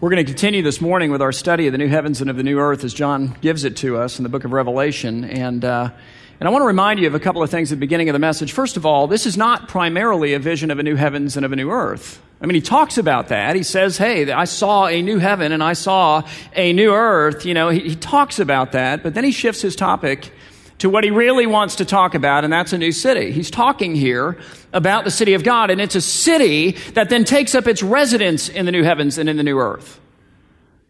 We're going to continue this morning with our study of the new heavens and of the new earth as John gives it to us in the book of Revelation. And, uh, and I want to remind you of a couple of things at the beginning of the message. First of all, this is not primarily a vision of a new heavens and of a new earth. I mean, he talks about that. He says, hey, I saw a new heaven and I saw a new earth. You know, he, he talks about that, but then he shifts his topic to what he really wants to talk about, and that's a new city. He's talking here about the city of God, and it's a city that then takes up its residence in the new heavens and in the new earth.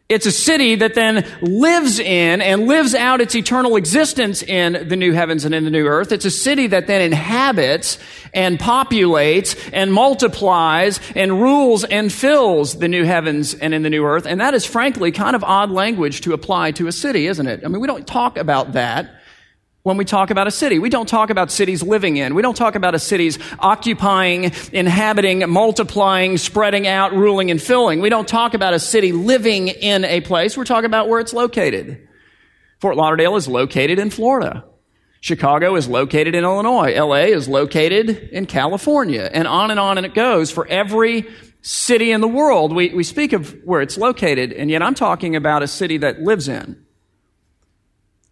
It's a city that then lives in and lives out its eternal existence in the new heavens and in the new earth. It's a city that then inhabits and populates and multiplies and rules and fills the new heavens and in the new earth. And that is frankly kind of odd language to apply to a city, isn't it? I mean, we don't talk about that when we talk about a city. We don't talk about cities living in. We don't talk about a city's occupying, inhabiting, multiplying, spreading out, ruling, and filling. We don't talk about a city living in a place. We're talking about where it's located. Fort Lauderdale is located in Florida. Chicago is located in Illinois. LA is located in California. And on and on and it goes for every city in the world. We, we speak of where it's located, and yet I'm talking about a city that lives in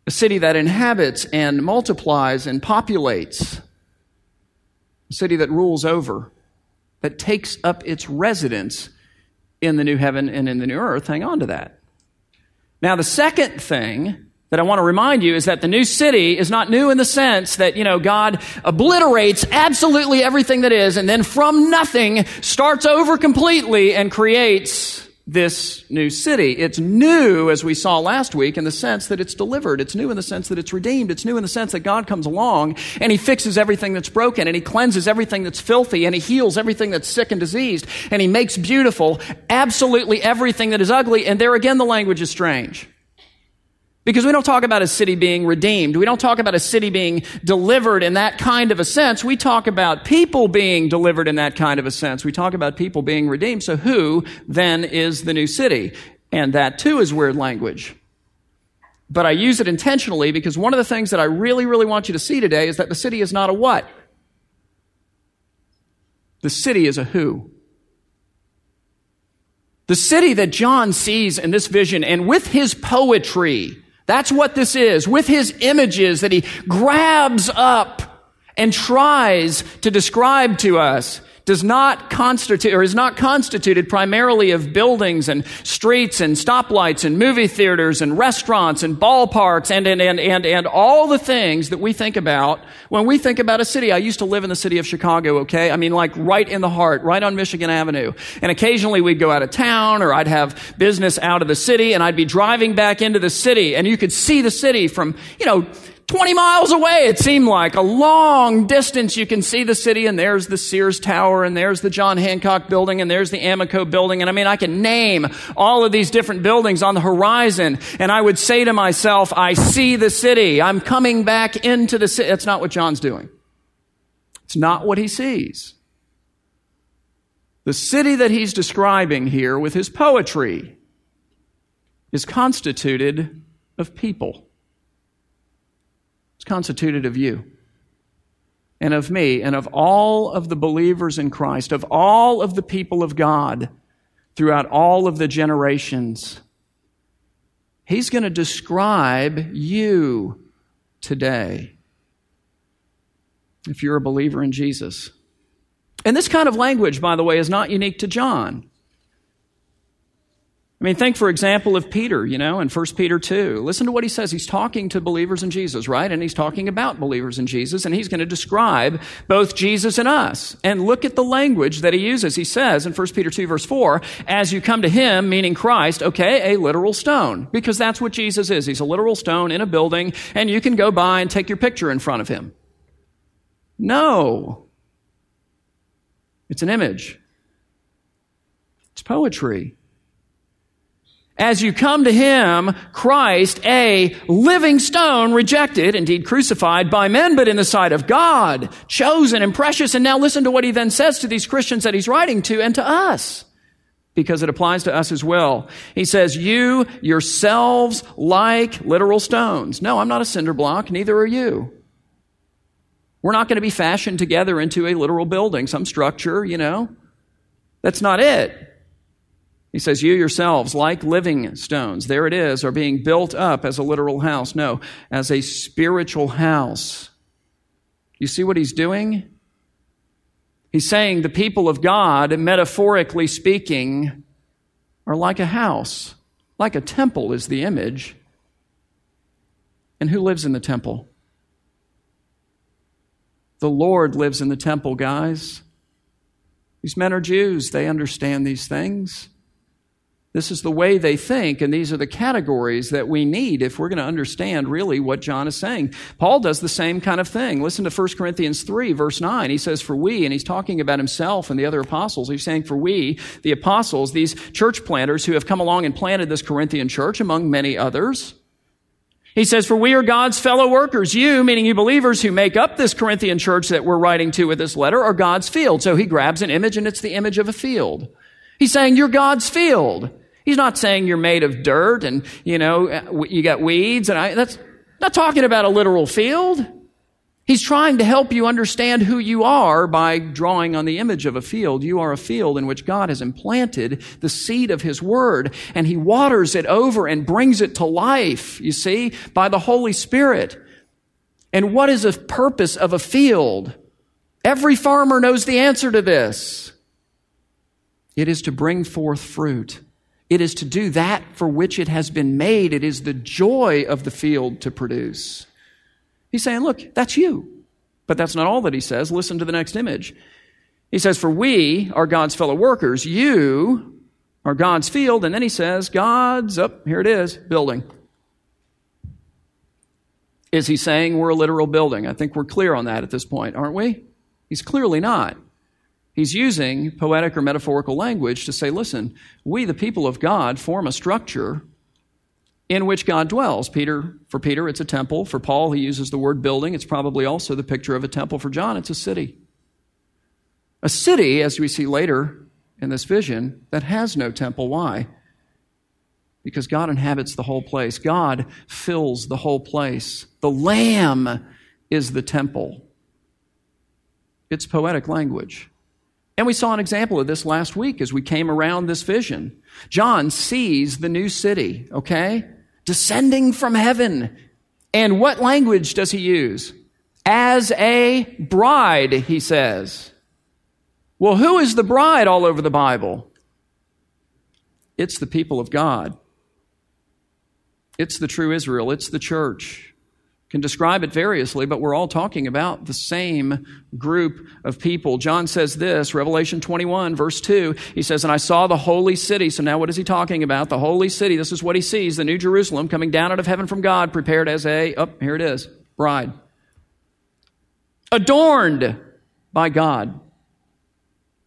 a city that inhabits and multiplies and populates, a city that rules over, that takes up its residence in the new heaven and in the new earth. Hang on to that. Now, the second thing that I want to remind you is that the new city is not new in the sense that, you know, God obliterates absolutely everything that is and then from nothing starts over completely and creates this new city. It's new, as we saw last week, in the sense that it's delivered. It's new in the sense that it's redeemed. It's new in the sense that God comes along and He fixes everything that's broken and He cleanses everything that's filthy and He heals everything that's sick and diseased and He makes beautiful absolutely everything that is ugly. And there again, the language is strange. Because we don't talk about a city being redeemed. We don't talk about a city being delivered in that kind of a sense. We talk about people being delivered in that kind of a sense. We talk about people being redeemed. So who then is the new city? And that too is weird language. But I use it intentionally because one of the things that I really, really want you to see today is that the city is not a what? The city is a who. The city that John sees in this vision and with his poetry, that's what this is. With his images that he grabs up and tries to describe to us does not constitute or is not constituted primarily of buildings and streets and stoplights and movie theaters and restaurants and ballparks and, and, and, and, and all the things that we think about when we think about a city. I used to live in the city of Chicago, okay? I mean, like right in the heart, right on Michigan Avenue. And occasionally we'd go out of town or I'd have business out of the city and I'd be driving back into the city and you could see the city from, you know, 20 miles away, it seemed like. A long distance, you can see the city, and there's the Sears Tower, and there's the John Hancock building, and there's the Amoco building. And I mean, I can name all of these different buildings on the horizon, and I would say to myself, I see the city. I'm coming back into the city. That's not what John's doing. It's not what he sees. The city that he's describing here with his poetry is constituted of people constituted of you and of me and of all of the believers in Christ, of all of the people of God throughout all of the generations. He's going to describe you today if you're a believer in Jesus. And this kind of language, by the way, is not unique to John. I mean, think, for example, of Peter, you know, in 1 Peter 2. Listen to what he says. He's talking to believers in Jesus, right? And he's talking about believers in Jesus, and he's going to describe both Jesus and us. And look at the language that he uses. He says in 1 Peter 2, verse 4, as you come to him, meaning Christ, okay, a literal stone. Because that's what Jesus is. He's a literal stone in a building, and you can go by and take your picture in front of him. No. It's an image. It's poetry as you come to him, Christ, a living stone, rejected, indeed crucified by men, but in the sight of God, chosen and precious. And now listen to what he then says to these Christians that he's writing to and to us, because it applies to us as well. He says, You yourselves like literal stones. No, I'm not a cinder block, neither are you. We're not going to be fashioned together into a literal building, some structure, you know. That's not it. He says, You yourselves, like living stones, there it is, are being built up as a literal house. No, as a spiritual house. You see what he's doing? He's saying the people of God, metaphorically speaking, are like a house, like a temple is the image. And who lives in the temple? The Lord lives in the temple, guys. These men are Jews. They understand these things. This is the way they think, and these are the categories that we need if we're going to understand really what John is saying. Paul does the same kind of thing. Listen to 1 Corinthians 3, verse 9. He says, For we, and he's talking about himself and the other apostles, he's saying, For we, the apostles, these church planters who have come along and planted this Corinthian church, among many others, he says, For we are God's fellow workers. You, meaning you believers who make up this Corinthian church that we're writing to with this letter, are God's field. So he grabs an image and it's the image of a field. He's saying, You're God's field. He's not saying you're made of dirt and, you know, uh, you got weeds and I, that's not talking about a literal field. He's trying to help you understand who you are by drawing on the image of a field. You are a field in which God has implanted the seed of His Word, and He waters it over and brings it to life, you see, by the Holy Spirit. And what is the purpose of a field? Every farmer knows the answer to this. It is to bring forth fruit. It is to do that for which it has been made. It is the joy of the field to produce. He's saying, look, that's you. But that's not all that he says. Listen to the next image. He says, For we are God's fellow workers. You are God's field. And then he says, God's, up, oh, here it is, building. Is he saying we're a literal building? I think we're clear on that at this point, aren't we? He's clearly not. He's using poetic or metaphorical language to say, listen, we, the people of God, form a structure in which God dwells. Peter, for Peter, it's a temple. For Paul, he uses the word building. It's probably also the picture of a temple. For John, it's a city. A city, as we see later in this vision, that has no temple. Why? Because God inhabits the whole place. God fills the whole place. The Lamb is the temple. It's poetic language. And we saw an example of this last week as we came around this vision. John sees the new city, okay? descending from heaven. And what language does he use? As a bride, he says. Well, who is the bride all over the Bible? It's the people of God. It's the true Israel. It's the church can describe it variously, but we're all talking about the same group of people. John says this, Revelation 21, verse 2. He says, And I saw the holy city. So now what is he talking about? The holy city. This is what he sees the New Jerusalem coming down out of heaven from God, prepared as a, oh, here it is, bride. Adorned by God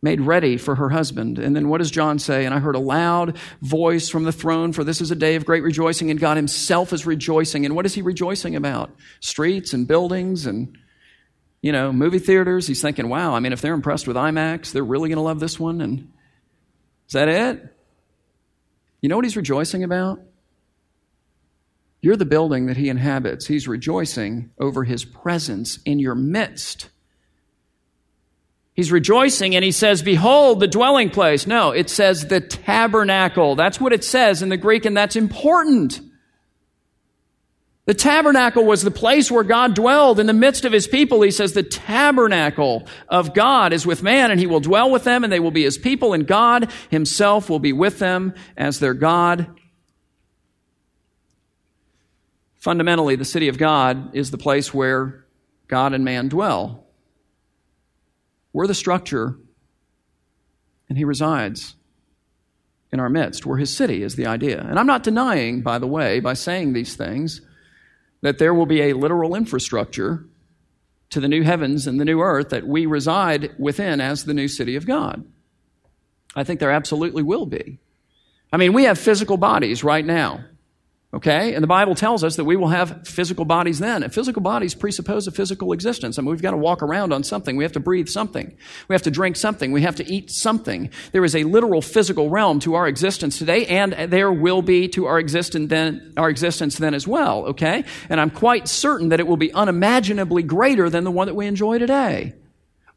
made ready for her husband. And then what does John say? And I heard a loud voice from the throne, for this is a day of great rejoicing, and God himself is rejoicing. And what is he rejoicing about? Streets and buildings and, you know, movie theaters. He's thinking, wow, I mean, if they're impressed with IMAX, they're really going to love this one. And is that it? You know what he's rejoicing about? You're the building that he inhabits. He's rejoicing over his presence in your midst. He's rejoicing and he says, Behold, the dwelling place. No, it says the tabernacle. That's what it says in the Greek, and that's important. The tabernacle was the place where God dwelled in the midst of his people. He says, The tabernacle of God is with man, and he will dwell with them, and they will be his people, and God himself will be with them as their God. Fundamentally, the city of God is the place where God and man dwell. We're the structure, and He resides in our midst. We're His city, is the idea. And I'm not denying, by the way, by saying these things, that there will be a literal infrastructure to the new heavens and the new earth that we reside within as the new city of God. I think there absolutely will be. I mean, we have physical bodies right now. Okay? And the Bible tells us that we will have physical bodies then. And physical bodies presuppose a physical existence. I mean, we've got to walk around on something. We have to breathe something. We have to drink something. We have to eat something. There is a literal physical realm to our existence today, and there will be to our existence then, our existence then as well. Okay? And I'm quite certain that it will be unimaginably greater than the one that we enjoy today.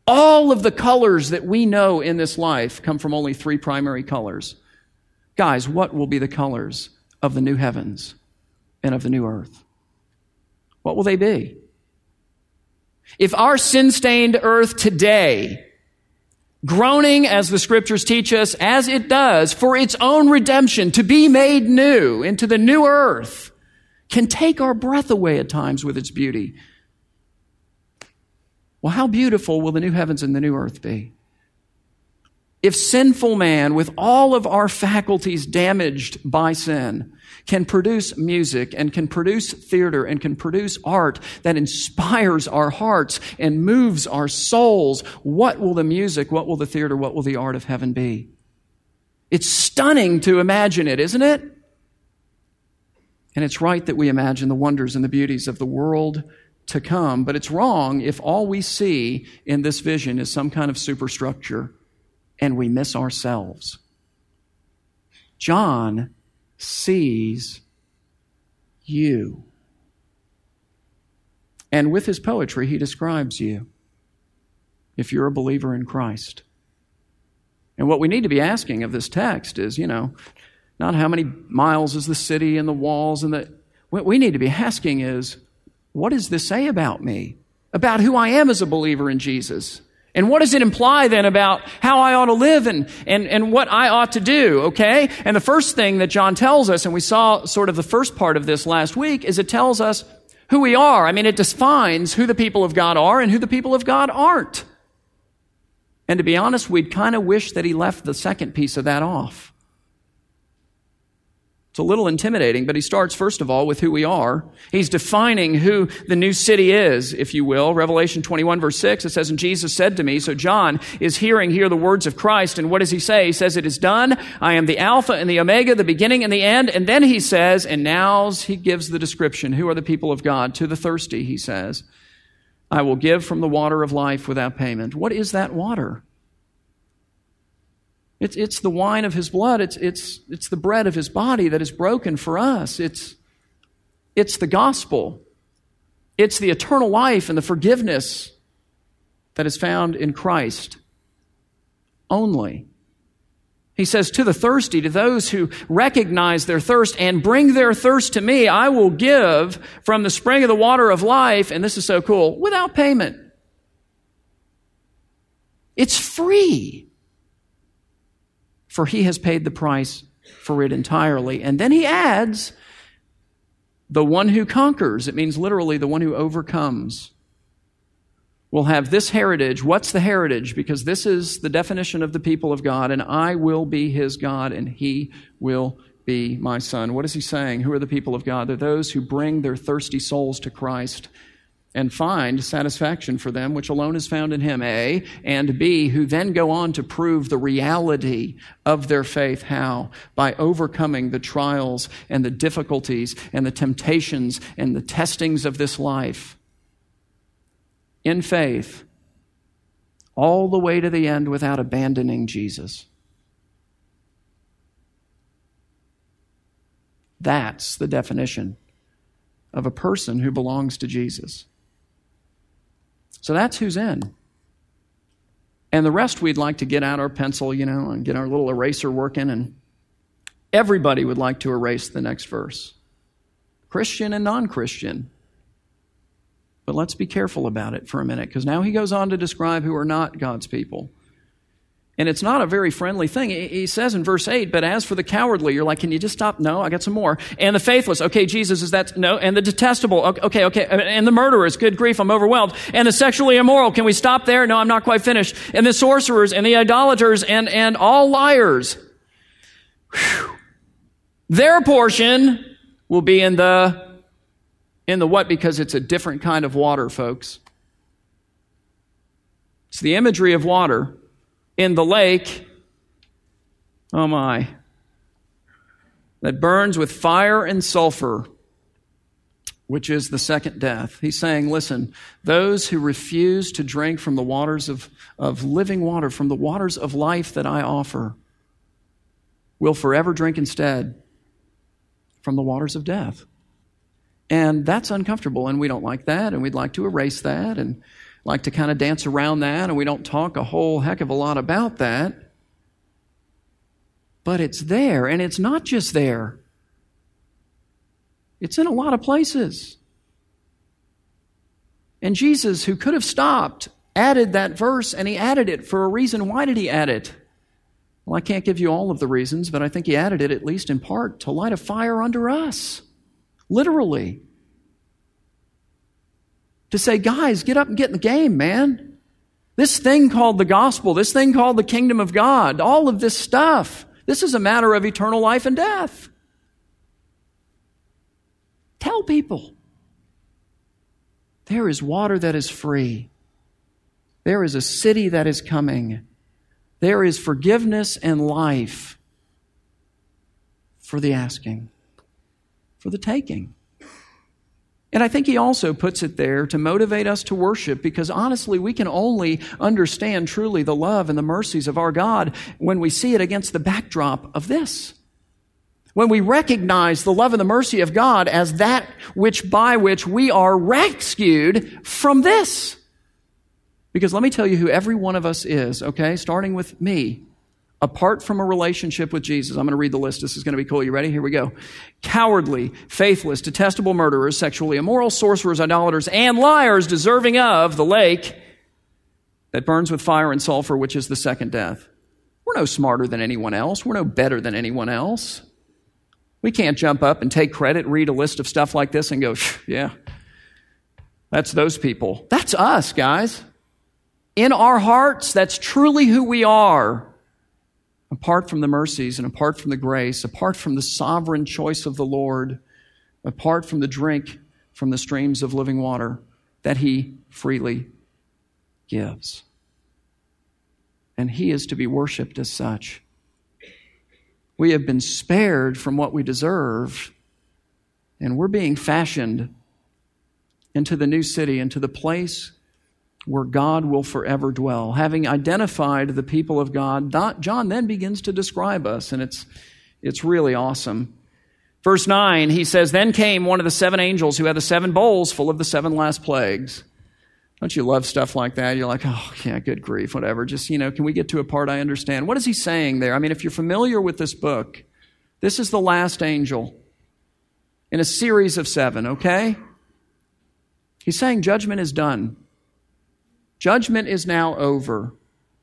All of the colors that we know in this life come from only three primary colors Guys, what will be the colors of the new heavens and of the new earth? What will they be? If our sin stained earth today, groaning as the scriptures teach us, as it does, for its own redemption, to be made new into the new earth, can take our breath away at times with its beauty. Well, how beautiful will the new heavens and the new earth be? If sinful man, with all of our faculties damaged by sin, can produce music and can produce theater and can produce art that inspires our hearts and moves our souls, what will the music, what will the theater, what will the art of heaven be? It's stunning to imagine it, isn't it? And it's right that we imagine the wonders and the beauties of the world to come, but it's wrong if all we see in this vision is some kind of superstructure and we miss ourselves. John sees you. And with his poetry, he describes you if you're a believer in Christ. And what we need to be asking of this text is, you know, not how many miles is the city and the walls and the. What we need to be asking is, what does this say about me? About who I am as a believer in Jesus? And what does it imply then about how I ought to live and, and, and what I ought to do, okay? And the first thing that John tells us, and we saw sort of the first part of this last week, is it tells us who we are. I mean, it defines who the people of God are and who the people of God aren't. And to be honest, we'd kind of wish that he left the second piece of that off. It's a little intimidating, but he starts first of all with who we are. He's defining who the new city is, if you will. Revelation 21 verse 6, it says, And Jesus said to me, so John is hearing here the words of Christ, and what does he say? He says, It is done. I am the Alpha and the Omega, the beginning and the end. And then he says, and now he gives the description. Who are the people of God? To the thirsty, he says, I will give from the water of life without payment. What is that water? It's, it's the wine of his blood. It's, it's, it's the bread of his body that is broken for us. It's, it's the gospel. It's the eternal life and the forgiveness that is found in Christ only. He says, To the thirsty, to those who recognize their thirst and bring their thirst to me, I will give from the spring of the water of life, and this is so cool, without payment. It's free for he has paid the price for it entirely. And then he adds, the one who conquers, it means literally the one who overcomes, will have this heritage. What's the heritage? Because this is the definition of the people of God, and I will be his God, and he will be my son. What is he saying? Who are the people of God? They're those who bring their thirsty souls to Christ and find satisfaction for them, which alone is found in Him, A, and B, who then go on to prove the reality of their faith. How? By overcoming the trials and the difficulties and the temptations and the testings of this life in faith, all the way to the end without abandoning Jesus. That's the definition of a person who belongs to Jesus. So that's who's in. And the rest we'd like to get out our pencil, you know, and get our little eraser working. And everybody would like to erase the next verse Christian and non Christian. But let's be careful about it for a minute, because now he goes on to describe who are not God's people. And it's not a very friendly thing. He says in verse 8, but as for the cowardly, you're like, can you just stop? No, I got some more. And the faithless, okay, Jesus, is that? No. And the detestable, okay, okay. And the murderers, good grief, I'm overwhelmed. And the sexually immoral, can we stop there? No, I'm not quite finished. And the sorcerers and the idolaters and, and all liars. Whew. Their portion will be in the, in the what? Because it's a different kind of water, folks. It's the imagery of water in the lake, oh my, that burns with fire and sulfur, which is the second death. He's saying, listen, those who refuse to drink from the waters of, of living water, from the waters of life that I offer, will forever drink instead from the waters of death. And that's uncomfortable, and we don't like that, and we'd like to erase that, and like to kind of dance around that, and we don't talk a whole heck of a lot about that. but it's there, and it's not just there. It's in a lot of places. And Jesus, who could have stopped, added that verse, and he added it for a reason. Why did he add it? Well, I can't give you all of the reasons, but I think he added it, at least in part, to light a fire under us. Literally. To say, guys, get up and get in the game, man. This thing called the gospel, this thing called the kingdom of God, all of this stuff, this is a matter of eternal life and death. Tell people. There is water that is free. There is a city that is coming. There is forgiveness and life for the asking, for the taking. And I think he also puts it there to motivate us to worship because honestly, we can only understand truly the love and the mercies of our God when we see it against the backdrop of this. When we recognize the love and the mercy of God as that which by which we are rescued from this. Because let me tell you who every one of us is, okay? Starting with me apart from a relationship with Jesus. I'm going to read the list. This is going to be cool. You ready? Here we go. Cowardly, faithless, detestable murderers, sexually immoral, sorcerers, idolaters, and liars deserving of the lake that burns with fire and sulfur, which is the second death. We're no smarter than anyone else. We're no better than anyone else. We can't jump up and take credit, read a list of stuff like this, and go, yeah, that's those people. That's us, guys. In our hearts, that's truly who we are apart from the mercies and apart from the grace, apart from the sovereign choice of the Lord, apart from the drink from the streams of living water that He freely gives. And He is to be worshiped as such. We have been spared from what we deserve, and we're being fashioned into the new city, into the place where God will forever dwell. Having identified the people of God, John then begins to describe us, and it's, it's really awesome. Verse 9, he says, Then came one of the seven angels who had the seven bowls full of the seven last plagues. Don't you love stuff like that? You're like, oh, yeah, good grief, whatever. Just, you know, can we get to a part I understand? What is he saying there? I mean, if you're familiar with this book, this is the last angel in a series of seven, okay? He's saying judgment is done. Judgment is now over.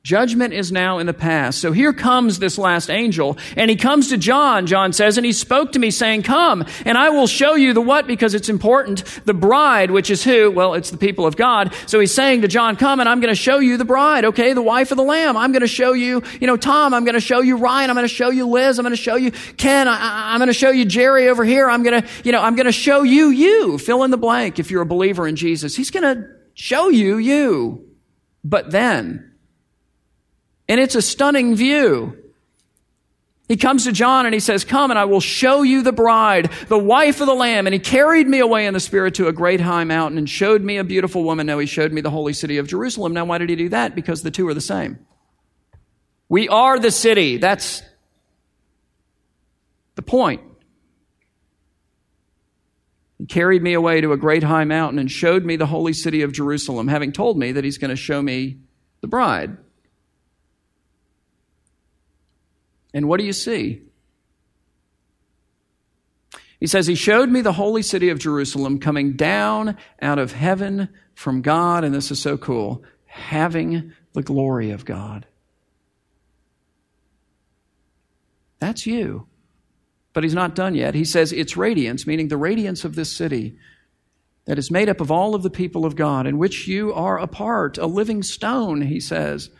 Judgment is now in the past. So here comes this last angel, and he comes to John, John says, and he spoke to me saying, Come, and I will show you the what because it's important. The bride, which is who? Well, it's the people of God. So he's saying to John, Come, and I'm going to show you the bride, okay? The wife of the Lamb. I'm going to show you, you know, Tom, I'm going to show you Ryan, I'm going to show you Liz, I'm going to show you Ken, I, am going to show you Jerry over here. I'm going to, you know, I'm going to show you you. Fill in the blank if you're a believer in Jesus. He's going to show you you but then. And it's a stunning view. He comes to John and he says, Come and I will show you the bride, the wife of the Lamb. And he carried me away in the Spirit to a great high mountain and showed me a beautiful woman. Now he showed me the holy city of Jerusalem. Now, why did he do that? Because the two are the same. We are the city. That's the point. He carried me away to a great high mountain and showed me the holy city of Jerusalem, having told me that he's going to show me the bride. And what do you see? He says, He showed me the holy city of Jerusalem coming down out of heaven from God, and this is so cool, having the glory of God. That's you. But he's not done yet. He says its radiance, meaning the radiance of this city that is made up of all of the people of God, in which you are a part, a living stone, he says.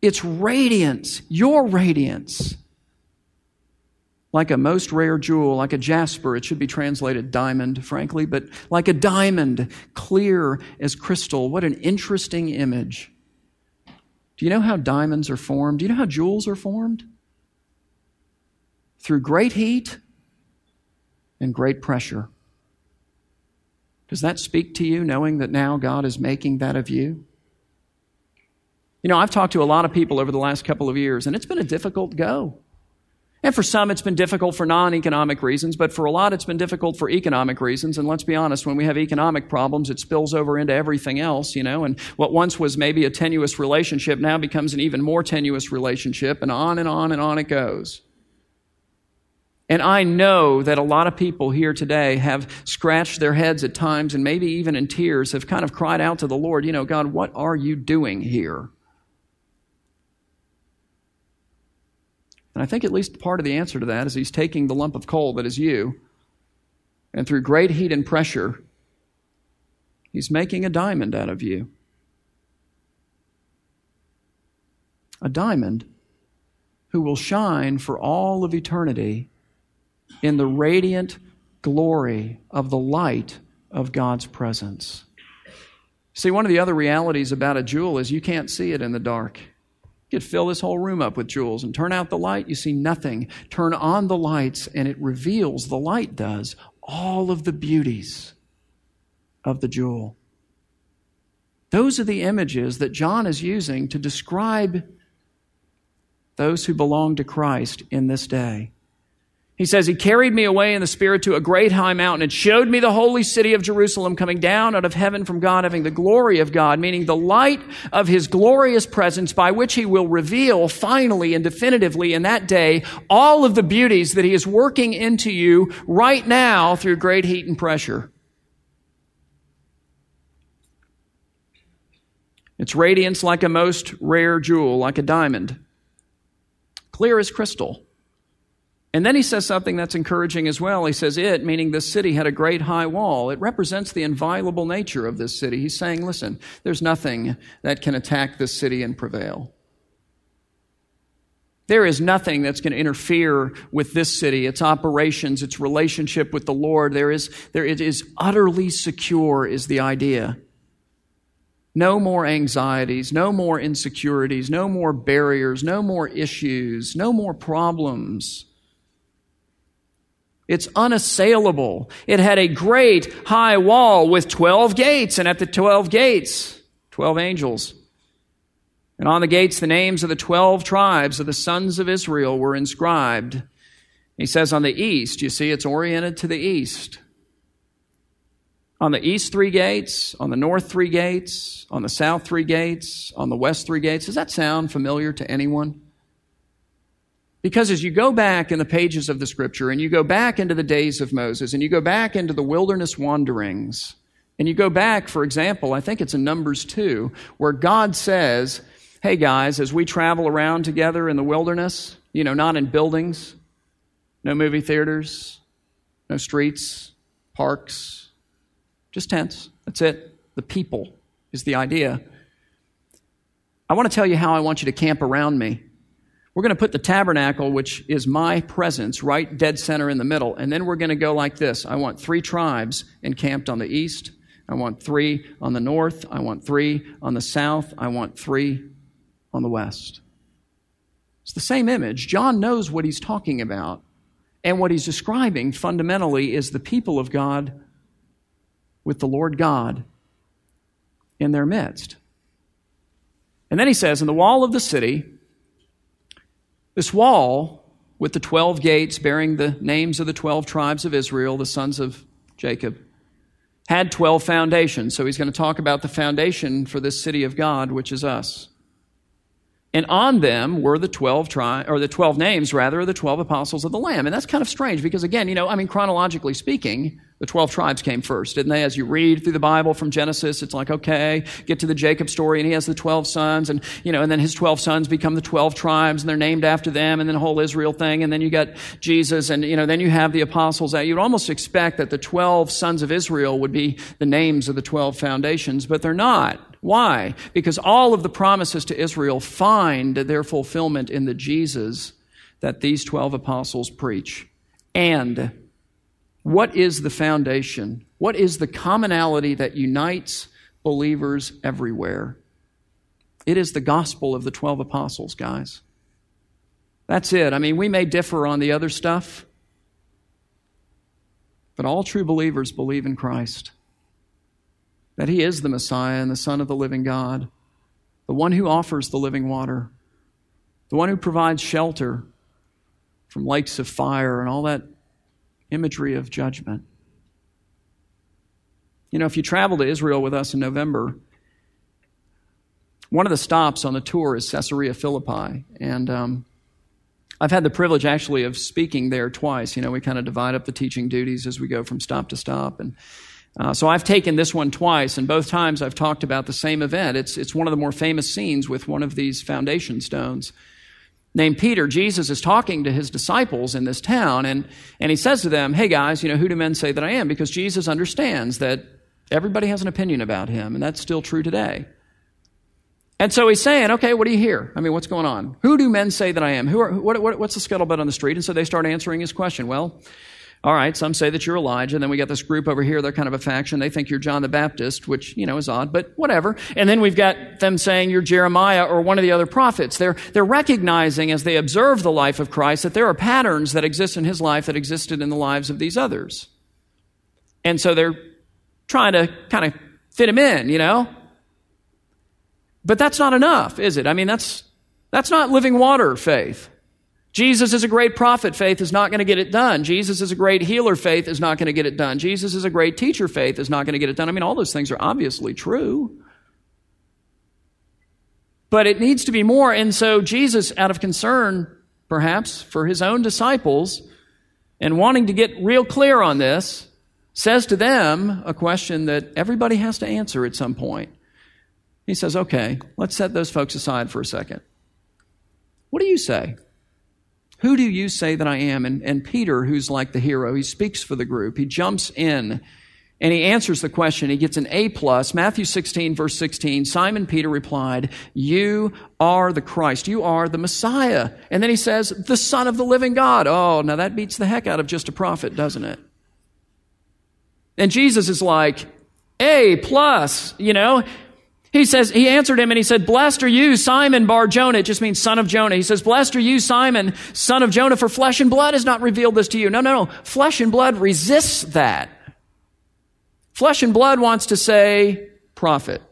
Its radiance, your radiance, like a most rare jewel, like a jasper. It should be translated diamond, frankly, but like a diamond, clear as crystal. What an interesting image. Do you know how diamonds are formed? Do you know how jewels are formed? Through great heat and great pressure. Does that speak to you, knowing that now God is making that of you? You know, I've talked to a lot of people over the last couple of years, and it's been a difficult go. And for some, it's been difficult for non economic reasons, but for a lot, it's been difficult for economic reasons. And let's be honest, when we have economic problems, it spills over into everything else, you know. And what once was maybe a tenuous relationship now becomes an even more tenuous relationship, and on and on and on it goes. And I know that a lot of people here today have scratched their heads at times and maybe even in tears have kind of cried out to the Lord, you know, God, what are you doing here? And I think at least part of the answer to that is he's taking the lump of coal that is you, and through great heat and pressure, he's making a diamond out of you. A diamond who will shine for all of eternity in the radiant glory of the light of God's presence. See, one of the other realities about a jewel is you can't see it in the dark. You could fill this whole room up with jewels and turn out the light, you see nothing. Turn on the lights, and it reveals, the light does, all of the beauties of the jewel. Those are the images that John is using to describe those who belong to Christ in this day. He says, He carried me away in the Spirit to a great high mountain and showed me the holy city of Jerusalem coming down out of heaven from God, having the glory of God, meaning the light of His glorious presence by which He will reveal finally and definitively in that day all of the beauties that He is working into you right now through great heat and pressure. Its radiance like a most rare jewel, like a diamond, clear as crystal and then he says something that's encouraging as well. He says, It, meaning this city, had a great high wall. It represents the inviolable nature of this city. He's saying, Listen, there's nothing that can attack this city and prevail. There is nothing that's going to interfere with this city, its operations, its relationship with the Lord. There is, there, it is utterly secure, is the idea. No more anxieties, no more insecurities, no more barriers, no more issues, no more problems. It's unassailable. It had a great high wall with 12 gates, and at the 12 gates, 12 angels. And on the gates, the names of the 12 tribes of the sons of Israel were inscribed. He says on the east, you see, it's oriented to the east. On the east, three gates. On the north, three gates. On the south, three gates. On the west, three gates. Does that sound familiar to anyone? Because as you go back in the pages of the scripture and you go back into the days of Moses and you go back into the wilderness wanderings, and you go back, for example, I think it's in Numbers 2, where God says, Hey guys, as we travel around together in the wilderness, you know, not in buildings, no movie theaters, no streets, parks, just tents. That's it. The people is the idea. I want to tell you how I want you to camp around me. We're going to put the tabernacle, which is my presence, right dead center in the middle. And then we're going to go like this I want three tribes encamped on the east. I want three on the north. I want three on the south. I want three on the west. It's the same image. John knows what he's talking about. And what he's describing fundamentally is the people of God with the Lord God in their midst. And then he says, In the wall of the city, this wall, with the 12 gates bearing the names of the 12 tribes of Israel, the sons of Jacob, had 12 foundations. So he's going to talk about the foundation for this city of God, which is us. And on them were the 12 tri- or the 12 names rather of the 12 apostles of the lamb. And that's kind of strange because again, you know, I mean chronologically speaking, the 12 tribes came first, didn't they? As you read through the Bible from Genesis, it's like, okay, get to the Jacob story and he has the 12 sons and, you know, and then his 12 sons become the 12 tribes and they're named after them and then the whole Israel thing and then you got Jesus and, you know, then you have the apostles. You'd almost expect that the 12 sons of Israel would be the names of the 12 foundations, but they're not. Why? Because all of the promises to Israel find their fulfillment in the Jesus that these 12 apostles preach. And what is the foundation? What is the commonality that unites believers everywhere? It is the gospel of the 12 apostles, guys. That's it. I mean, we may differ on the other stuff, but all true believers believe in Christ that he is the Messiah and the Son of the living God, the one who offers the living water, the one who provides shelter from lakes of fire and all that imagery of judgment. You know, if you travel to Israel with us in November, one of the stops on the tour is Caesarea Philippi. And um, I've had the privilege actually of speaking there twice. You know, we kind of divide up the teaching duties as we go from stop to stop. And uh, so I've taken this one twice, and both times I've talked about the same event. It's, it's one of the more famous scenes with one of these foundation stones. Named Peter, Jesus is talking to his disciples in this town, and, and he says to them, Hey guys, you know, who do men say that I am? Because Jesus understands that everybody has an opinion about him, and that's still true today. And so he's saying, okay, what do you hear? I mean, what's going on? Who do men say that I am? Who are, what, what, what's the scuttlebutt on the street? And so they start answering his question. Well, all right, some say that you're Elijah. And then we got this group over here. They're kind of a faction. They think you're John the Baptist, which, you know, is odd, but whatever. And then we've got them saying you're Jeremiah or one of the other prophets. They're, they're recognizing as they observe the life of Christ that there are patterns that exist in his life that existed in the lives of these others. And so they're trying to kind of fit him in, you know? But that's not enough, is it? I mean, that's, that's not living water faith. Jesus is a great prophet, faith is not going to get it done. Jesus is a great healer, faith is not going to get it done. Jesus is a great teacher, faith is not going to get it done. I mean, all those things are obviously true. But it needs to be more. And so Jesus, out of concern, perhaps, for his own disciples, and wanting to get real clear on this, says to them a question that everybody has to answer at some point. He says, okay, let's set those folks aside for a second. What do you say? Who do you say that I am? And, and Peter, who's like the hero, he speaks for the group. He jumps in and he answers the question. He gets an A plus. Matthew 16, verse 16. Simon Peter replied, You are the Christ. You are the Messiah. And then he says, The Son of the living God. Oh, now that beats the heck out of just a prophet, doesn't it? And Jesus is like, A plus, you know, he says, he answered him and he said, Blessed are you, Simon Bar Jonah. It just means son of Jonah. He says, Blessed are you, Simon, son of Jonah, for flesh and blood has not revealed this to you. No, no, no. Flesh and blood resists that. Flesh and blood wants to say prophet.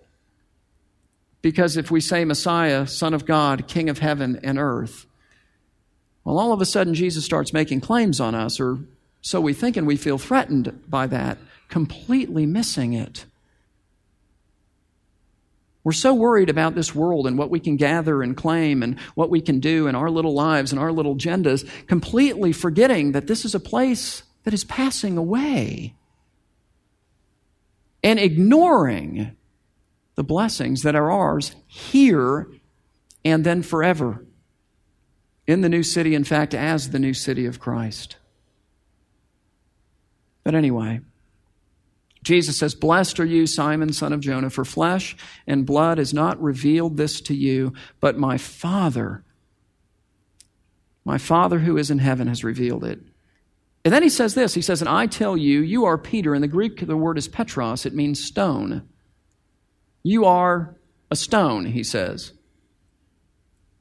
Because if we say Messiah, Son of God, King of heaven and earth, well, all of a sudden Jesus starts making claims on us, or so we think, and we feel threatened by that, completely missing it. We're so worried about this world and what we can gather and claim and what we can do in our little lives and our little agendas, completely forgetting that this is a place that is passing away and ignoring the blessings that are ours here and then forever in the new city, in fact, as the new city of Christ. But anyway, Jesus says, Blessed are you, Simon, son of Jonah, for flesh and blood has not revealed this to you, but my Father, my Father who is in heaven has revealed it. And then he says this He says, And I tell you, you are Peter. In the Greek, the word is Petros, it means stone. You are a stone, he says.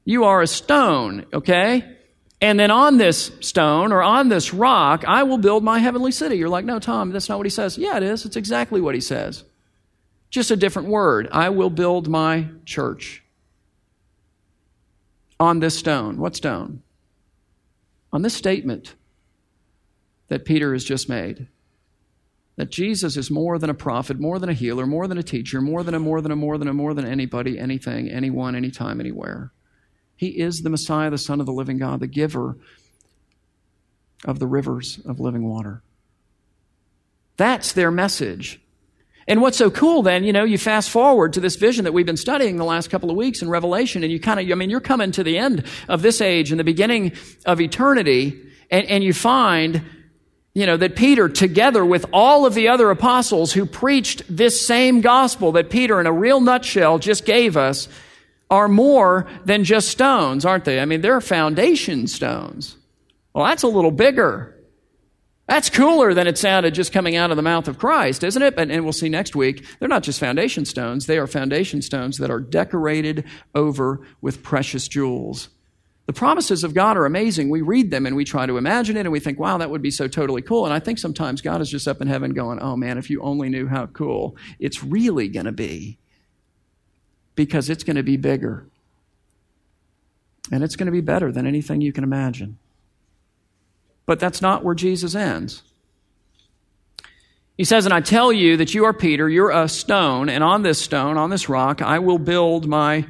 You are a stone, okay? And then on this stone or on this rock, I will build my heavenly city. You're like, no, Tom, that's not what he says. Yeah, it is. It's exactly what he says. Just a different word. I will build my church on this stone. What stone? On this statement that Peter has just made that Jesus is more than a prophet, more than a healer, more than a teacher, more than a, more than a, more than a, more than anybody, anything, anyone, anytime, anywhere. He is the Messiah, the Son of the living God, the giver of the rivers of living water. That's their message. And what's so cool then, you know, you fast forward to this vision that we've been studying the last couple of weeks in Revelation, and you kind of, I mean, you're coming to the end of this age and the beginning of eternity, and, and you find, you know, that Peter, together with all of the other apostles who preached this same gospel that Peter, in a real nutshell, just gave us, are more than just stones, aren't they? I mean, they're foundation stones. Well, that's a little bigger. That's cooler than it sounded just coming out of the mouth of Christ, isn't it? And, and, we'll see next week. They're not just foundation stones, they are foundation stones that are decorated over with precious jewels. The promises of God are amazing. We read them and we try to imagine it and we think, wow, that would be so totally cool. And I think sometimes God is just up in heaven going, oh man, if you only knew how cool it's really going to be because it's going to be bigger. And it's going to be better than anything you can imagine. But that's not where Jesus ends. He says, And I tell you that you are Peter, you're a stone, and on this stone, on this rock, I will build my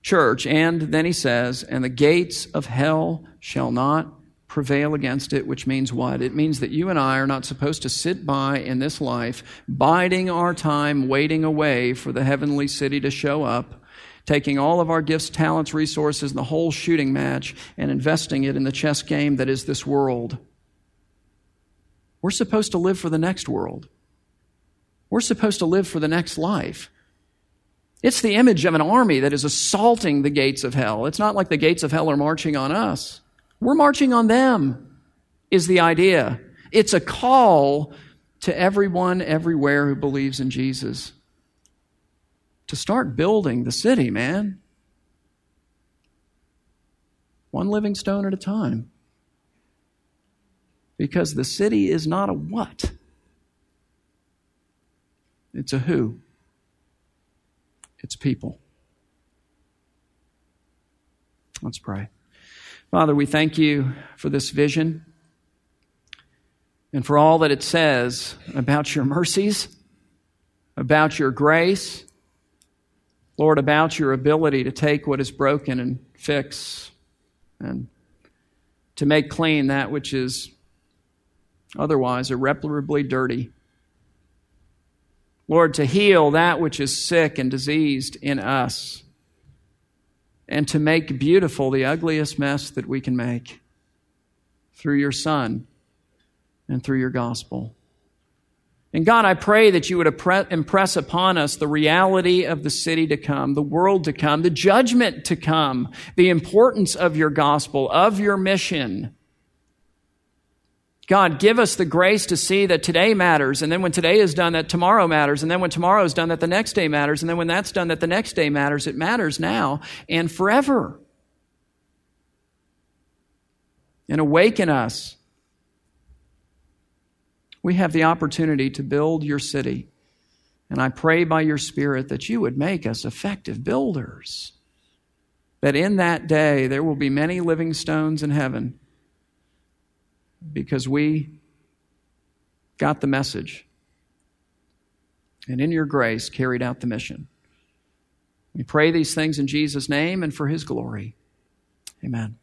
church. And then he says, And the gates of hell shall not prevail against it, which means what? It means that you and I are not supposed to sit by in this life, biding our time, waiting away for the heavenly city to show up taking all of our gifts, talents, resources, and the whole shooting match and investing it in the chess game that is this world. We're supposed to live for the next world. We're supposed to live for the next life. It's the image of an army that is assaulting the gates of hell. It's not like the gates of hell are marching on us. We're marching on them, is the idea. It's a call to everyone everywhere who believes in Jesus to start building the city, man. One living stone at a time. Because the city is not a what, it's a who. It's people. Let's pray. Father, we thank you for this vision and for all that it says about your mercies, about your grace, Lord, about your ability to take what is broken and fix and to make clean that which is otherwise irreparably dirty. Lord, to heal that which is sick and diseased in us, and to make beautiful the ugliest mess that we can make through your Son and through your gospel. And God, I pray that you would impress upon us the reality of the city to come, the world to come, the judgment to come, the importance of your gospel, of your mission. God, give us the grace to see that today matters, and then when today is done, that tomorrow matters, and then when tomorrow is done, that the next day matters, and then when that's done, that the next day matters. It matters now and forever. And awaken us we have the opportunity to build your city. And I pray by your Spirit that you would make us effective builders. That in that day there will be many living stones in heaven because we got the message and in your grace carried out the mission. We pray these things in Jesus' name and for his glory. Amen.